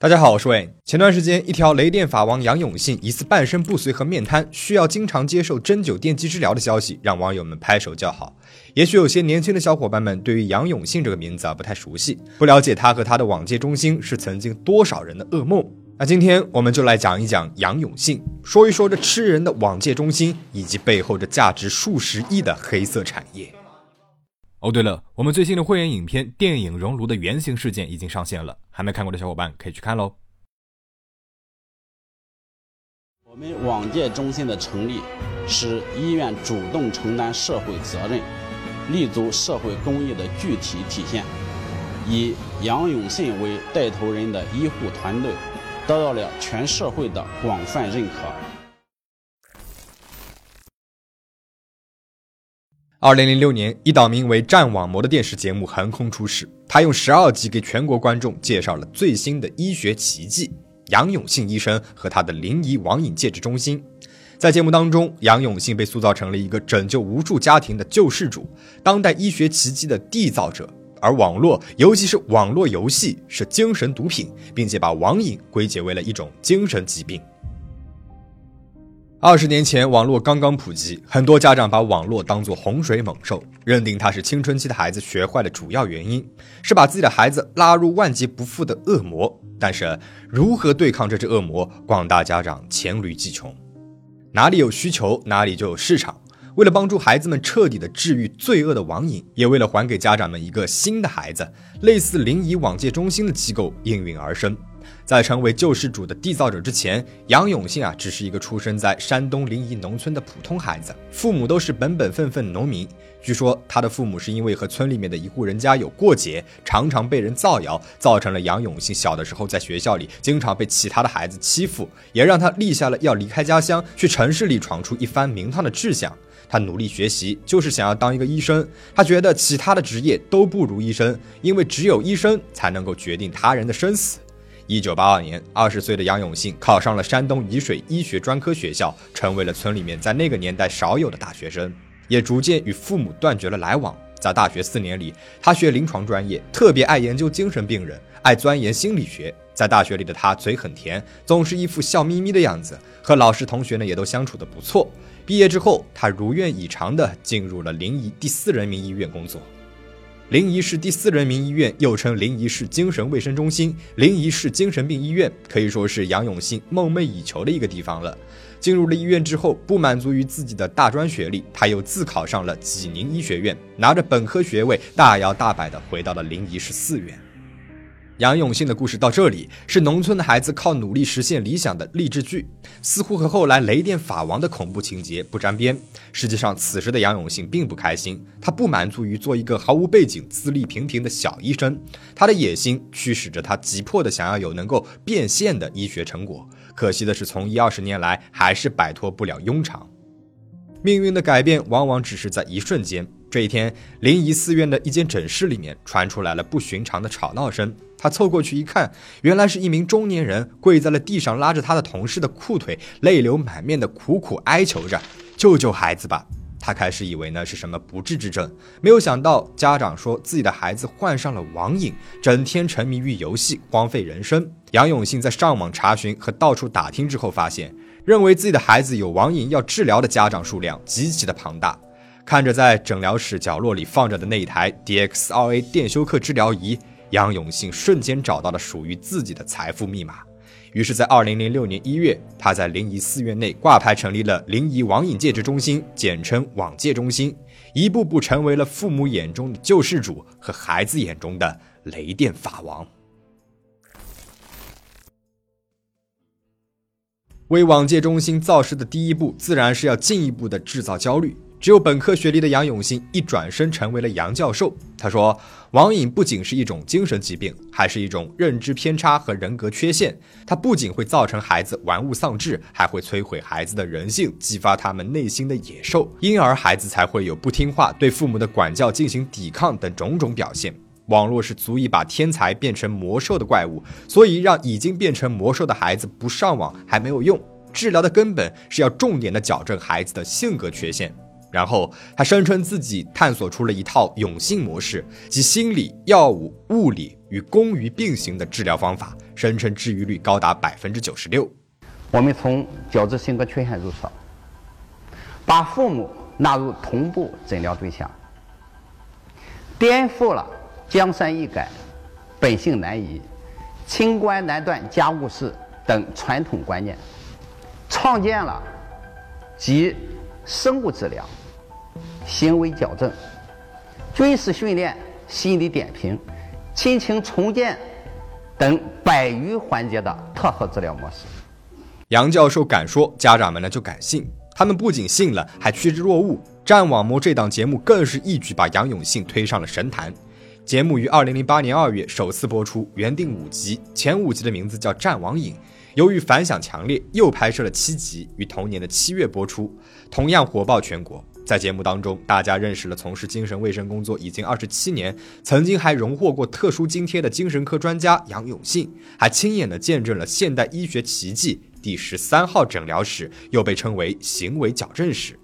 大家好，我是魏。前段时间，一条雷电法王杨永信疑似半身不遂和面瘫，需要经常接受针灸电击治疗的消息，让网友们拍手叫好。也许有些年轻的小伙伴们对于杨永信这个名字啊不太熟悉，不了解他和他的网戒中心是曾经多少人的噩梦。那今天我们就来讲一讲杨永信，说一说这吃人的网戒中心以及背后这价值数十亿的黑色产业。哦，对了，我们最新的会员影片《电影熔炉的原型事件》已经上线了，还没看过的小伙伴可以去看喽。我们网戒中心的成立，是医院主动承担社会责任、立足社会公益的具体体现。以杨永信为带头人的医护团队，得到了全社会的广泛认可。二零零六年，一档名为《战网膜》的电视节目横空出世。他用十二集给全国观众介绍了最新的医学奇迹——杨永信医生和他的临沂网瘾戒治中心。在节目当中，杨永信被塑造成了一个拯救无数家庭的救世主，当代医学奇迹的缔造者。而网络，尤其是网络游戏，是精神毒品，并且把网瘾归结为了一种精神疾病。二十年前，网络刚刚普及，很多家长把网络当作洪水猛兽，认定它是青春期的孩子学坏的主要原因，是把自己的孩子拉入万劫不复的恶魔。但是，如何对抗这只恶魔，广大家长黔驴技穷。哪里有需求，哪里就有市场。为了帮助孩子们彻底的治愈罪恶的网瘾，也为了还给家长们一个新的孩子，类似临沂网戒中心的机构应运而生。在成为救世主的缔造者之前，杨永信啊，只是一个出生在山东临沂农村的普通孩子，父母都是本本分分农民。据说他的父母是因为和村里面的一户人家有过节，常常被人造谣，造成了杨永信小的时候在学校里经常被其他的孩子欺负，也让他立下了要离开家乡去城市里闯出一番名堂的志向。他努力学习，就是想要当一个医生。他觉得其他的职业都不如医生，因为只有医生才能够决定他人的生死。一九八二年，二十岁的杨永信考上了山东沂水医学专科学校，成为了村里面在那个年代少有的大学生，也逐渐与父母断绝了来往。在大学四年里，他学临床专业，特别爱研究精神病人，爱钻研心理学。在大学里的他嘴很甜，总是一副笑眯眯的样子，和老师同学呢也都相处的不错。毕业之后，他如愿以偿的进入了临沂第四人民医院工作。临沂市第四人民医院，又称临沂市精神卫生中心、临沂市精神病医院，可以说是杨永信梦寐以求的一个地方了。进入了医院之后，不满足于自己的大专学历，他又自考上了济宁医学院，拿着本科学位，大摇大摆地回到了临沂市四院。杨永信的故事到这里是农村的孩子靠努力实现理想的励志剧，似乎和后来雷电法王的恐怖情节不沾边。实际上，此时的杨永信并不开心，他不满足于做一个毫无背景、资历平平的小医生，他的野心驱使着他急迫的想要有能够变现的医学成果。可惜的是，从一二十年来，还是摆脱不了庸常。命运的改变往往只是在一瞬间。这一天，临沂寺院的一间诊室里面传出来了不寻常的吵闹声。他凑过去一看，原来是一名中年人跪在了地上，拉着他的同事的裤腿，泪流满面的苦苦哀求着：“救救孩子吧！”他开始以为呢是什么不治之症，没有想到家长说自己的孩子患上了网瘾，整天沉迷于游戏，荒废人生。杨永信在上网查询和到处打听之后，发现认为自己的孩子有网瘾要治疗的家长数量极其的庞大。看着在诊疗室角落里放着的那一台 DXRA 电休克治疗仪。杨永信瞬间找到了属于自己的财富密码，于是，在二零零六年一月，他在临沂寺院内挂牌成立了临沂网瘾戒治中心，简称网戒中心，一步步成为了父母眼中的救世主和孩子眼中的雷电法王。为网戒中心造势的第一步，自然是要进一步的制造焦虑。只有本科学历的杨永信一转身成为了杨教授。他说：“网瘾不仅是一种精神疾病，还是一种认知偏差和人格缺陷。它不仅会造成孩子玩物丧志，还会摧毁孩子的人性，激发他们内心的野兽，因而孩子才会有不听话、对父母的管教进行抵抗等种种表现。网络是足以把天才变成魔兽的怪物，所以让已经变成魔兽的孩子不上网还没有用。治疗的根本是要重点的矫正孩子的性格缺陷。”然后他声称自己探索出了一套永性模式，即心理、药物、物理与工于并行的治疗方法，声称治愈率高达百分之九十六。我们从较之性格缺陷入手，把父母纳入同步诊疗对象，颠覆了江山易改，本性难移，清官难断家务事等传统观念，创建了集生物治疗。行为矫正、军事训练、心理点评、亲情重建等百余环节的特色治疗模式。杨教授敢说，家长们呢就敢信。他们不仅信了，还趋之若鹜。《战网膜》这档节目更是一举把杨永信推上了神坛。节目于二零零八年二月首次播出，原定五集，前五集的名字叫《战网瘾》。由于反响强烈，又拍摄了七集，于同年的七月播出，同样火爆全国。在节目当中，大家认识了从事精神卫生工作已经二十七年，曾经还荣获过特殊津贴的精神科专家杨永信，还亲眼的见证了现代医学奇迹第十三号诊疗室，又被称为行为矫正室。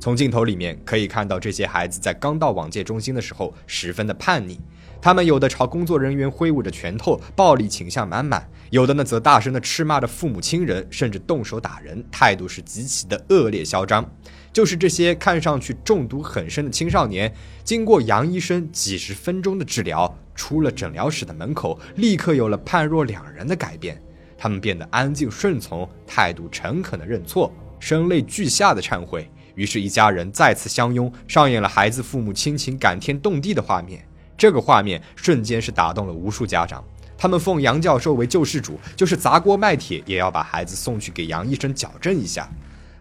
从镜头里面可以看到，这些孩子在刚到网戒中心的时候十分的叛逆，他们有的朝工作人员挥舞着拳头，暴力倾向满满；有的呢则大声的斥骂着父母亲人，甚至动手打人，态度是极其的恶劣嚣张。就是这些看上去中毒很深的青少年，经过杨医生几十分钟的治疗，出了诊疗室的门口，立刻有了判若两人的改变。他们变得安静顺从，态度诚恳的认错，声泪俱下的忏悔。于是，一家人再次相拥，上演了孩子父母亲情感天动地的画面。这个画面瞬间是打动了无数家长，他们奉杨教授为救世主，就是砸锅卖铁也要把孩子送去给杨医生矫正一下。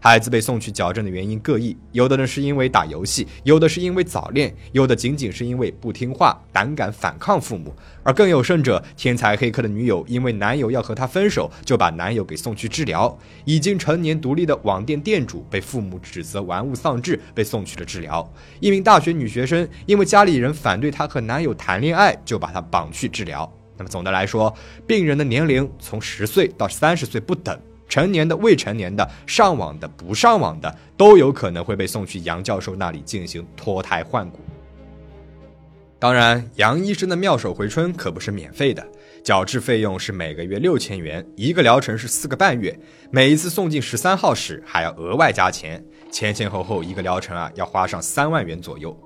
孩子被送去矫正的原因各异，有的呢是因为打游戏，有的是因为早恋，有的仅仅是因为不听话、胆敢反抗父母，而更有甚者，天才黑客的女友因为男友要和她分手，就把男友给送去治疗；已经成年独立的网店店主被父母指责玩物丧志，被送去了治疗；一名大学女学生因为家里人反对她和男友谈恋爱，就把她绑去治疗。那么总的来说，病人的年龄从十岁到三十岁不等。成年的、未成年的、上网的、不上网的，都有可能会被送去杨教授那里进行脱胎换骨。当然，杨医生的妙手回春可不是免费的，矫治费用是每个月六千元，一个疗程是四个半月，每一次送进十三号室还要额外加钱，前前后后一个疗程啊要花上三万元左右。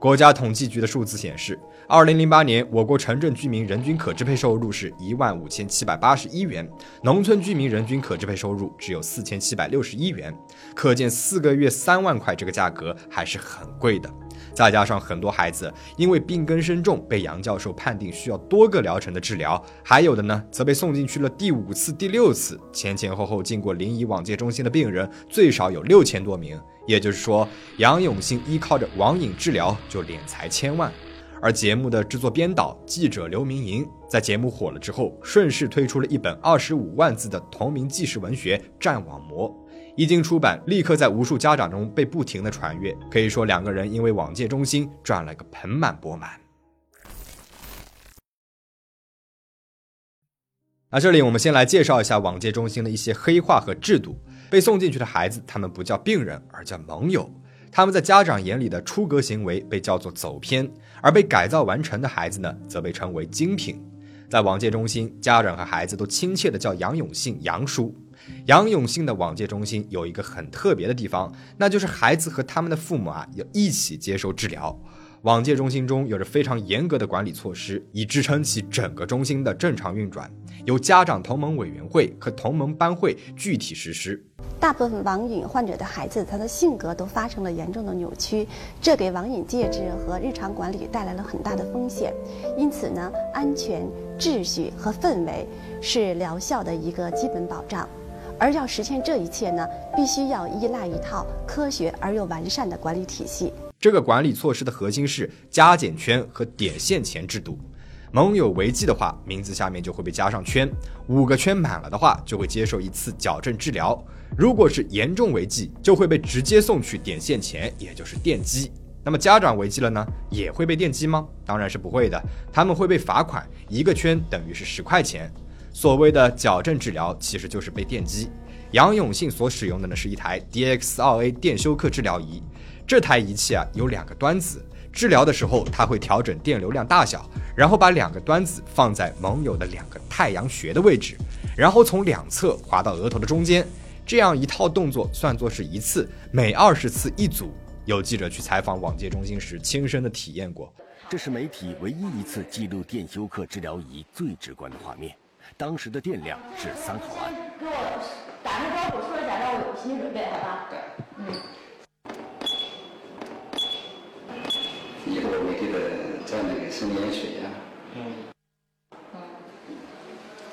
国家统计局的数字显示，二零零八年我国城镇居民人均可支配收入是一万五千七百八十一元，农村居民人均可支配收入只有四千七百六十一元，可见四个月三万块这个价格还是很贵的。再加上很多孩子因为病根深重，被杨教授判定需要多个疗程的治疗，还有的呢则被送进去了第五次、第六次，前前后后进过临沂网戒中心的病人最少有六千多名。也就是说，杨永信依靠着网瘾治疗就敛财千万。而节目的制作编导、记者刘明莹在节目火了之后，顺势推出了一本二十五万字的同名纪实文学《战网魔》。一经出版，立刻在无数家长中被不停的传阅。可以说，两个人因为网戒中心赚了个盆满钵满。那这里我们先来介绍一下网戒中心的一些黑话和制度。被送进去的孩子，他们不叫病人，而叫盟友。他们在家长眼里的出格行为被叫做走偏，而被改造完成的孩子呢，则被称为精品。在网戒中心，家长和孩子都亲切的叫杨永信杨叔。杨永信的网戒中心有一个很特别的地方，那就是孩子和他们的父母啊要一起接受治疗。网戒中心中有着非常严格的管理措施，以支撑起整个中心的正常运转。由家长同盟委员会和同盟班会具体实施。大部分网瘾患者的孩子，他的性格都发生了严重的扭曲，这给网瘾戒治和日常管理带来了很大的风险。因此呢，安全、秩序和氛围是疗效的一个基本保障。而要实现这一切呢，必须要依赖一套科学而又完善的管理体系。这个管理措施的核心是加减圈和点线钱制度。盟友违纪的话，名字下面就会被加上圈，五个圈满了的话，就会接受一次矫正治疗。如果是严重违纪，就会被直接送去点线前，也就是电击。那么家长违纪了呢，也会被电击吗？当然是不会的，他们会被罚款，一个圈等于是十块钱。所谓的矫正治疗，其实就是被电击。杨永信所使用的呢，是一台 DX2A 电休克治疗仪。这台仪器啊有两个端子，治疗的时候它会调整电流量大小，然后把两个端子放在盟友的两个太阳穴的位置，然后从两侧滑到额头的中间，这样一套动作算作是一次，每二十次一组。有记者去采访网戒中心时，亲身的体验过。这是媒体唯一一次记录电休克治疗仪最直观的画面，当时的电量是三毫安。给我打个招呼，说一下，让我有心理准备，好吧？对，嗯。以后我给他找那个生盐水呀。嗯。嗯。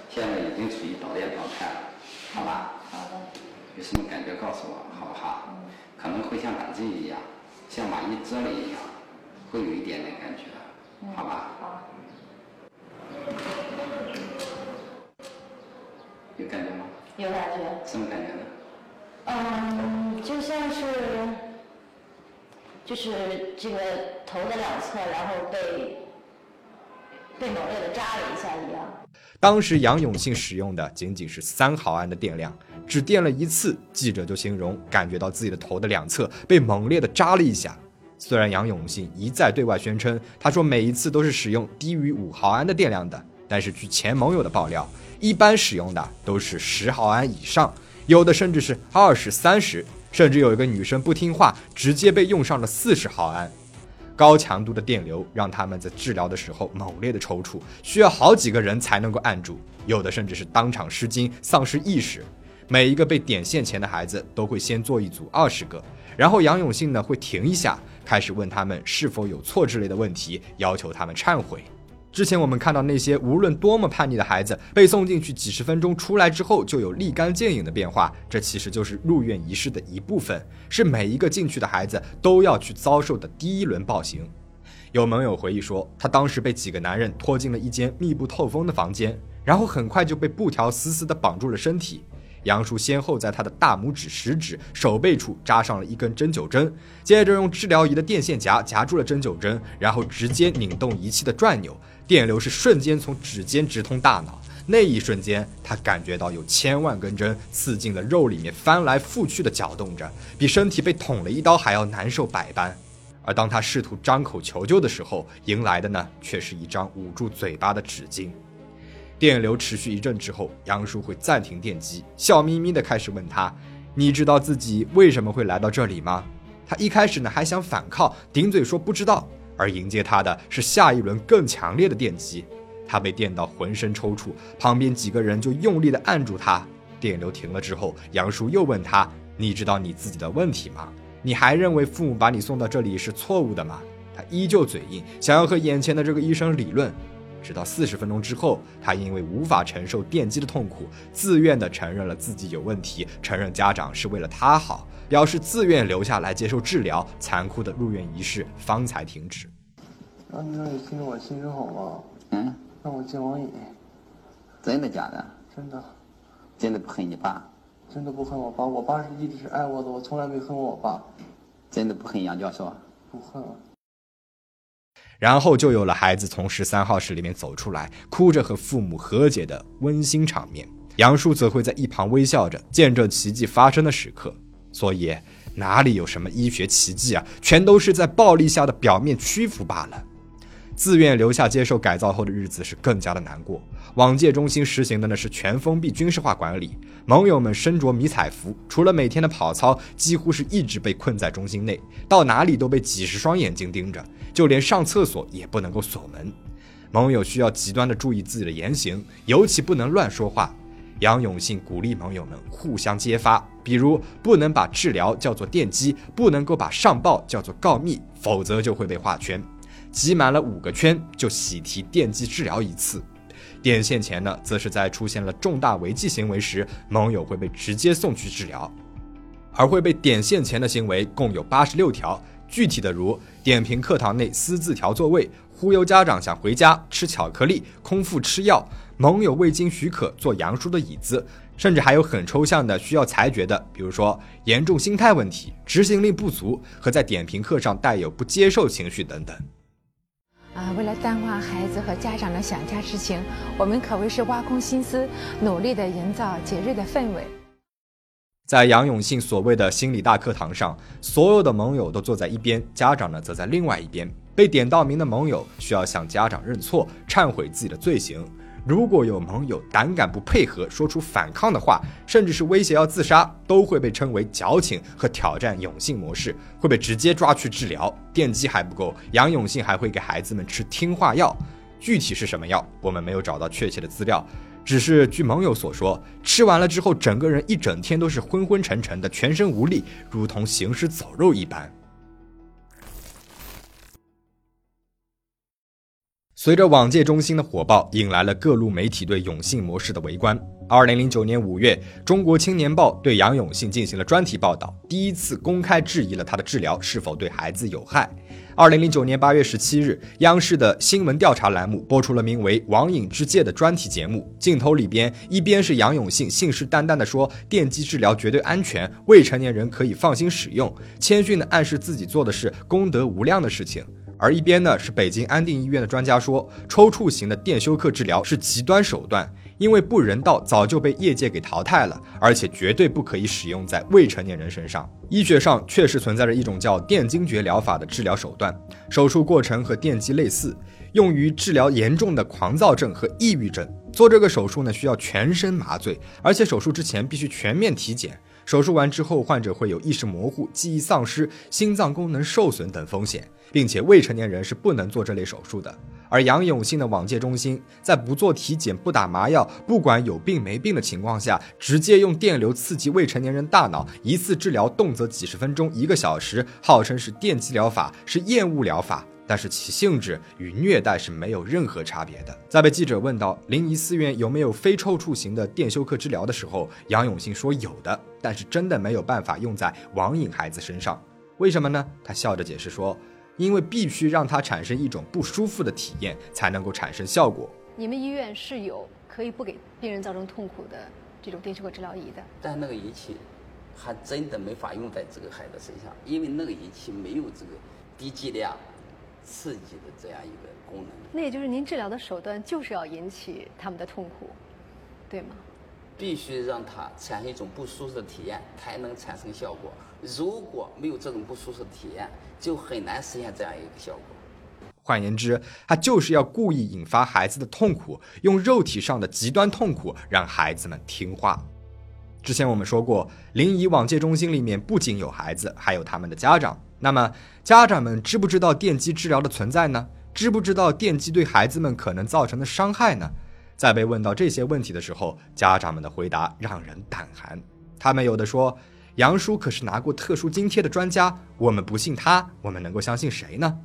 现在已经处于导电状态了，好吧？好的。有什么感觉告诉我，好不好？嗯。可能会像打针一样，像蚂蚁蛰了一样，会有一点点感觉，好吧？好。有感觉吗？有感觉。什么感觉呢？嗯，就像是，就是这个头的两侧，然后被被猛烈的扎了一下一样。当时杨永信使用的仅仅是三毫安的电量。只电了一次，记者就形容感觉到自己的头的两侧被猛烈的扎了一下。虽然杨永信一再对外宣称，他说每一次都是使用低于五毫安的电量的，但是据前盟友的爆料，一般使用的都是十毫安以上，有的甚至是二十三十，甚至有一个女生不听话，直接被用上了四十毫安。高强度的电流让他们在治疗的时候猛烈的抽搐，需要好几个人才能够按住，有的甚至是当场失禁，丧失意识。每一个被点线前的孩子都会先做一组二十个，然后杨永信呢会停一下，开始问他们是否有错之类的问题，要求他们忏悔。之前我们看到那些无论多么叛逆的孩子被送进去几十分钟出来之后就有立竿见影的变化，这其实就是入院仪式的一部分，是每一个进去的孩子都要去遭受的第一轮暴行。有盟友回忆说，他当时被几个男人拖进了一间密不透风的房间，然后很快就被布条死死地绑住了身体。杨叔先后在他的大拇指、食指、手背处扎上了一根针灸针，接着用治疗仪的电线夹夹住了针灸针，然后直接拧动仪器的转钮，电流是瞬间从指尖直通大脑。那一瞬间，他感觉到有千万根针刺进了肉里面，翻来覆去的搅动着，比身体被捅了一刀还要难受百般。而当他试图张口求救的时候，迎来的呢，却是一张捂住嘴巴的纸巾。电流持续一阵之后，杨叔会暂停电击，笑眯眯地开始问他：“你知道自己为什么会来到这里吗？”他一开始呢还想反抗，顶嘴说不知道，而迎接他的是下一轮更强烈的电击。他被电到浑身抽搐，旁边几个人就用力地按住他。电流停了之后，杨叔又问他：“你知道你自己的问题吗？你还认为父母把你送到这里是错误的吗？”他依旧嘴硬，想要和眼前的这个医生理论。直到四十分钟之后，他因为无法承受电击的痛苦，自愿地承认了自己有问题，承认家长是为了他好，表示自愿留下来接受治疗。残酷的入院仪式方才停止。让你让你信我信任好吗？嗯。让我见网瘾。真的假的？真的。真的不恨你爸？真的不恨我爸。我爸是一直是爱我的，我从来没恨过我爸。真的不恨杨教授？不恨。然后就有了孩子从十三号室里面走出来，哭着和父母和解的温馨场面。杨叔则会在一旁微笑着见证奇迹发生的时刻。所以哪里有什么医学奇迹啊？全都是在暴力下的表面屈服罢了。自愿留下接受改造后的日子是更加的难过。往届中心实行的呢是全封闭军事化管理，盟友们身着迷彩服，除了每天的跑操，几乎是一直被困在中心内，到哪里都被几十双眼睛盯着，就连上厕所也不能够锁门。盟友需要极端的注意自己的言行，尤其不能乱说话。杨永信鼓励盟友们互相揭发，比如不能把治疗叫做电击，不能够把上报叫做告密，否则就会被划圈。挤满了五个圈就喜提电击治疗一次，点线前呢，则是在出现了重大违纪行为时，盟友会被直接送去治疗。而会被点线前的行为共有八十六条，具体的如点评课堂内私自调座位、忽悠家长想回家吃巧克力、空腹吃药、盟友未经许可坐杨叔的椅子，甚至还有很抽象的需要裁决的，比如说严重心态问题、执行力不足和在点评课上带有不接受情绪等等。啊，为了淡化孩子和家长的想家之情，我们可谓是挖空心思，努力的营造节日的氛围。在杨永信所谓的心理大课堂上，所有的盟友都坐在一边，家长呢则在另外一边。被点到名的盟友需要向家长认错，忏悔自己的罪行。如果有盟友胆敢不配合，说出反抗的话，甚至是威胁要自杀，都会被称为矫情和挑战永信模式，会被直接抓去治疗。电击还不够，杨永信还会给孩子们吃听话药，具体是什么药，我们没有找到确切的资料，只是据盟友所说，吃完了之后，整个人一整天都是昏昏沉沉的，全身无力，如同行尸走肉一般。随着网戒中心的火爆，引来了各路媒体对永信模式的围观。二零零九年五月，中国青年报对杨永信进行了专题报道，第一次公开质疑了他的治疗是否对孩子有害。二零零九年八月十七日，央视的新闻调查栏目播出了名为《网瘾之戒》的专题节目，镜头里边一边是杨永信信誓旦旦地说电击治疗绝对安全，未成年人可以放心使用，谦逊地暗示自己做的是功德无量的事情。而一边呢，是北京安定医院的专家说，抽搐型的电休克治疗是极端手段，因为不人道，早就被业界给淘汰了，而且绝对不可以使用在未成年人身上。医学上确实存在着一种叫电惊厥疗法的治疗手段，手术过程和电击类似，用于治疗严重的狂躁症和抑郁症。做这个手术呢，需要全身麻醉，而且手术之前必须全面体检。手术完之后，患者会有意识模糊、记忆丧失、心脏功能受损等风险，并且未成年人是不能做这类手术的。而杨永信的网戒中心在不做体检、不打麻药、不管有病没病的情况下，直接用电流刺激未成年人大脑，一次治疗动辄几十分钟、一个小时，号称是电击疗法，是厌恶疗法。但是其性质与虐待是没有任何差别的。在被记者问到临沂寺院有没有非抽搐型的电休克治疗的时候，杨永信说有的，但是真的没有办法用在网瘾孩子身上。为什么呢？他笑着解释说，因为必须让他产生一种不舒服的体验，才能够产生效果。你们医院是有可以不给病人造成痛苦的这种电休克治疗仪的，但那个仪器还真的没法用在这个孩子身上，因为那个仪器没有这个低剂量。刺激的这样一个功能，那也就是您治疗的手段就是要引起他们的痛苦，对吗？必须让他产生一种不舒适的体验，才能产生效果。如果没有这种不舒适的体验，就很难实现这样一个效果。换言之，他就是要故意引发孩子的痛苦，用肉体上的极端痛苦让孩子们听话。之前我们说过，临沂网戒中心里面不仅有孩子，还有他们的家长。那么，家长们知不知道电击治疗的存在呢？知不知道电击对孩子们可能造成的伤害呢？在被问到这些问题的时候，家长们的回答让人胆寒。他们有的说：“杨叔可是拿过特殊津贴的专家，我们不信他，我们能够相信谁呢？”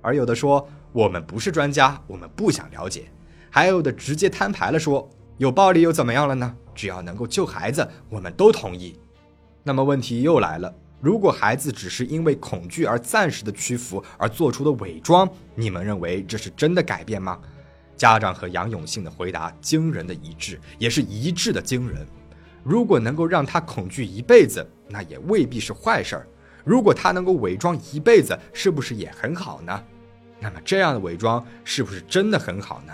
而有的说：“我们不是专家，我们不想了解。”还有的直接摊牌了，说：“有暴力又怎么样了呢？只要能够救孩子，我们都同意。”那么问题又来了。如果孩子只是因为恐惧而暂时的屈服而做出的伪装，你们认为这是真的改变吗？家长和杨永信的回答惊人的一致，也是一致的惊人。如果能够让他恐惧一辈子，那也未必是坏事儿。如果他能够伪装一辈子，是不是也很好呢？那么这样的伪装是不是真的很好呢？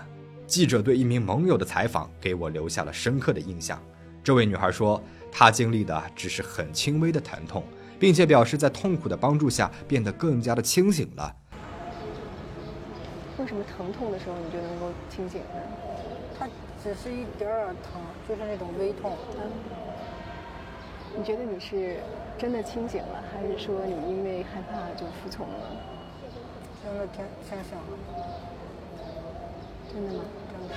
记者对一名盟友的采访给我留下了深刻的印象。这位女孩说，她经历的只是很轻微的疼痛。并且表示，在痛苦的帮助下变得更加的清醒了。为什么疼痛的时候你就能够清醒呢？它只是一点点疼，就是那种微痛。你觉得你是真的清醒了，还是说你因为害怕就服从了？真的挺清醒了。真的吗？真的。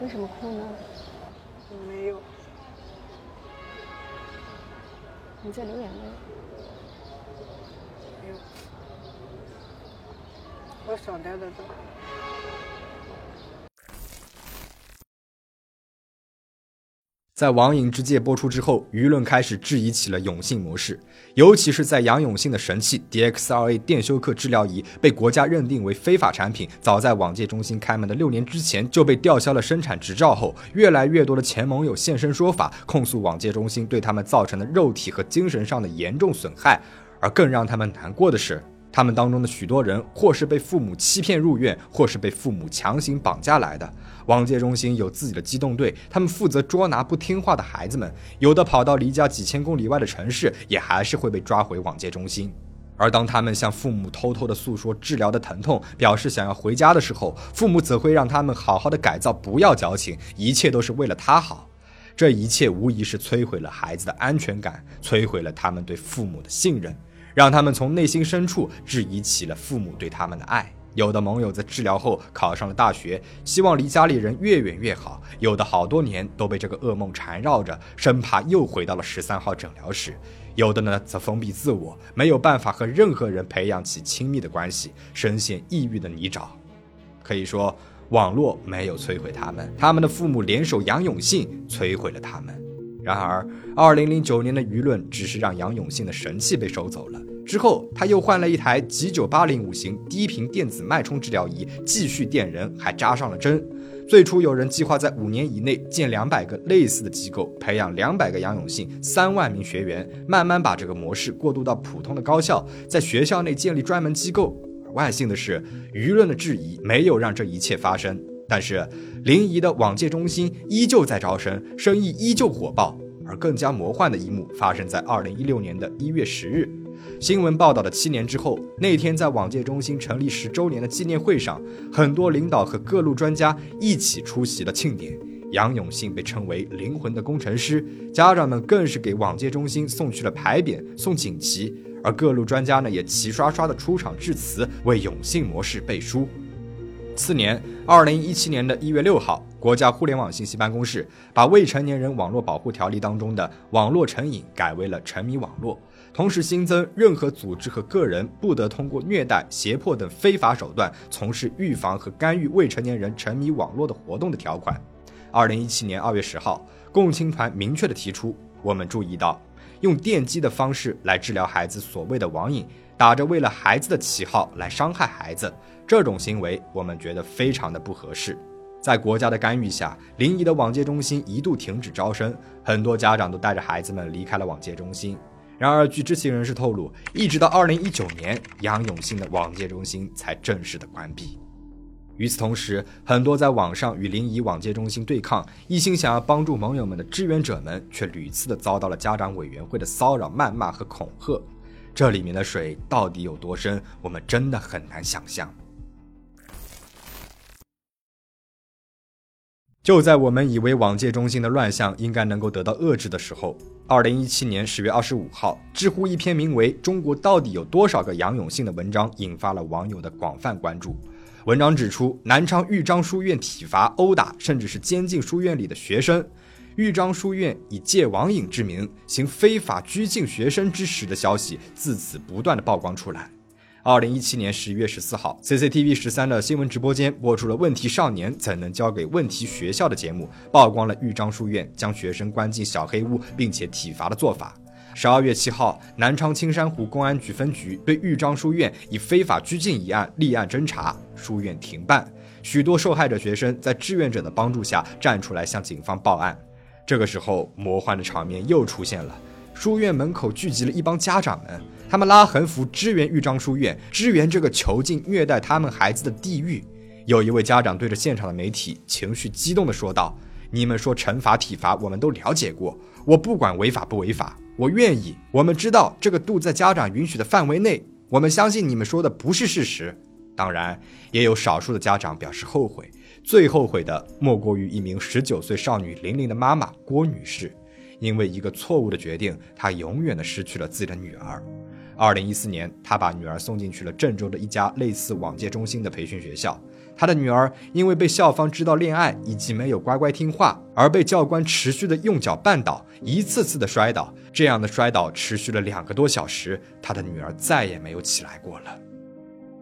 为什么哭呢？没有。你在流眼泪？没有，我少待在这。在《网瘾之戒》播出之后，舆论开始质疑起了永信模式，尤其是在杨永信的神器 DXRA 电休克治疗仪被国家认定为非法产品，早在网戒中心开门的六年之前就被吊销了生产执照后，越来越多的前盟友现身说法，控诉网戒中心对他们造成的肉体和精神上的严重损害。而更让他们难过的是，他们当中的许多人，或是被父母欺骗入院，或是被父母强行绑架来的。网戒中心有自己的机动队，他们负责捉拿不听话的孩子们，有的跑到离家几千公里外的城市，也还是会被抓回网戒中心。而当他们向父母偷偷的诉说治疗的疼痛，表示想要回家的时候，父母则会让他们好好的改造，不要矫情，一切都是为了他好。这一切无疑是摧毁了孩子的安全感，摧毁了他们对父母的信任，让他们从内心深处质疑起了父母对他们的爱。有的盟友在治疗后考上了大学，希望离家里人越远越好；有的好多年都被这个噩梦缠绕着，生怕又回到了十三号诊疗室；有的呢则封闭自我，没有办法和任何人培养起亲密的关系，深陷抑郁的泥沼。可以说，网络没有摧毁他们，他们的父母联手杨永信摧毁了他们。然而，二零零九年的舆论只是让杨永信的神器被收走了。之后，他又换了一台 G 九八零五型低频电子脉冲治疗仪，继续电人，还扎上了针。最初有人计划在五年以内建两百个类似的机构，培养两百个杨永信，三万名学员，慢慢把这个模式过渡到普通的高校，在学校内建立专门机构。万幸的是，舆论的质疑没有让这一切发生。但是，临沂的网戒中心依旧在招生，生意依旧火爆。而更加魔幻的一幕发生在二零一六年的一月十日。新闻报道的七年之后，那天在网戒中心成立十周年的纪念会上，很多领导和各路专家一起出席了庆典。杨永信被称为“灵魂的工程师”，家长们更是给网戒中心送去了牌匾、送锦旗，而各路专家呢也齐刷刷的出场致辞，为永信模式背书。次年，二零一七年的一月六号，国家互联网信息办公室把《未成年人网络保护条例》当中的网络成瘾改为了沉迷网络。同时新增，任何组织和个人不得通过虐待、胁迫等非法手段从事预防和干预未成年人沉迷网络的活动的条款。二零一七年二月十号，共青团明确的提出，我们注意到，用电击的方式来治疗孩子所谓的网瘾，打着为了孩子的旗号来伤害孩子，这种行为我们觉得非常的不合适。在国家的干预下，临沂的网戒中心一度停止招生，很多家长都带着孩子们离开了网戒中心。然而，据知情人士透露，一直到二零一九年，杨永信的网戒中心才正式的关闭。与此同时，很多在网上与临沂网戒中心对抗、一心想要帮助盟友们的志愿者们，却屡次的遭到了家长委员会的骚扰、谩骂和恐吓。这里面的水到底有多深，我们真的很难想象。就在我们以为网戒中心的乱象应该能够得到遏制的时候，二零一七年十月二十五号，知乎一篇名为《中国到底有多少个杨永信》的文章引发了网友的广泛关注。文章指出，南昌豫章书院体罚、殴打，甚至是监禁书院里的学生。豫章书院以戒网瘾之名行非法拘禁学生之实的消息自此不断的曝光出来。二零一七年十一月十四号，CCTV 十三的新闻直播间播出了《问题少年怎能交给问题学校》的节目，曝光了豫章书院将学生关进小黑屋并且体罚的做法。十二月七号，南昌青山湖公安局分局对豫章书院以非法拘禁一案立案侦查，书院停办。许多受害者学生在志愿者的帮助下站出来向警方报案。这个时候，魔幻的场面又出现了，书院门口聚集了一帮家长们。他们拉横幅支援豫章书院，支援这个囚禁虐待他们孩子的地狱。有一位家长对着现场的媒体情绪激动地说道：“你们说惩罚体罚，我们都了解过。我不管违法不违法，我愿意。我们知道这个度在家长允许的范围内。我们相信你们说的不是事实。当然，也有少数的家长表示后悔，最后悔的莫过于一名十九岁少女玲玲的妈妈郭女士，因为一个错误的决定，他永远的失去了自己的女儿。”二零一四年，他把女儿送进去了郑州的一家类似网戒中心的培训学校。他的女儿因为被校方知道恋爱以及没有乖乖听话，而被教官持续的用脚绊倒，一次次的摔倒。这样的摔倒持续了两个多小时，他的女儿再也没有起来过了。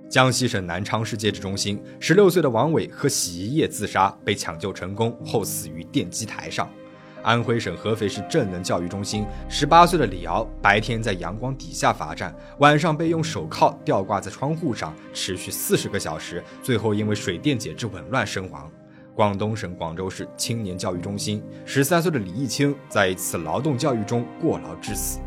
江西省南昌市戒治中心，十六岁的王伟喝洗衣液自杀，被抢救成功后死于电击台上。安徽省合肥市正能教育中心，十八岁的李敖白天在阳光底下罚站，晚上被用手铐吊挂在窗户上，持续四十个小时，最后因为水电解质紊乱身亡。广东省广州市青年教育中心，十三岁的李毅清在一次劳动教育中过劳致死。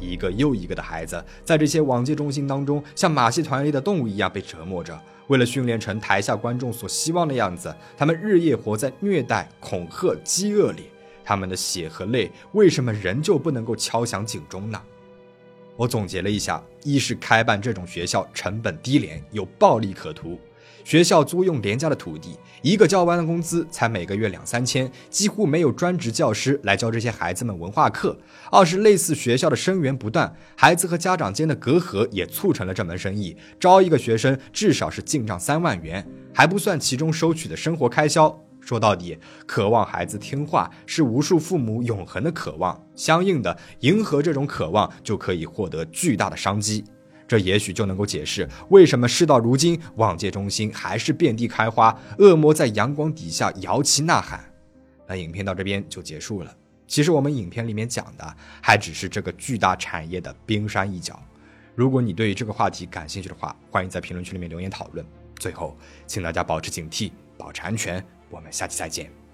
一个又一个的孩子在这些网戒中心当中，像马戏团里的动物一样被折磨着。为了训练成台下观众所希望的样子，他们日夜活在虐待、恐吓、饥饿里。他们的血和泪为什么仍旧不能够敲响警钟呢？我总结了一下：一是开办这种学校成本低廉，有暴利可图。学校租用廉价的土地，一个教官的工资才每个月两三千，几乎没有专职教师来教这些孩子们文化课。二是类似学校的生源不断，孩子和家长间的隔阂也促成了这门生意。招一个学生至少是进账三万元，还不算其中收取的生活开销。说到底，渴望孩子听话是无数父母永恒的渴望，相应的，迎合这种渴望就可以获得巨大的商机。这也许就能够解释为什么事到如今，网戒中心还是遍地开花，恶魔在阳光底下摇旗呐喊。那影片到这边就结束了。其实我们影片里面讲的还只是这个巨大产业的冰山一角。如果你对于这个话题感兴趣的话，欢迎在评论区里面留言讨论。最后，请大家保持警惕，保持安全。我们下期再见。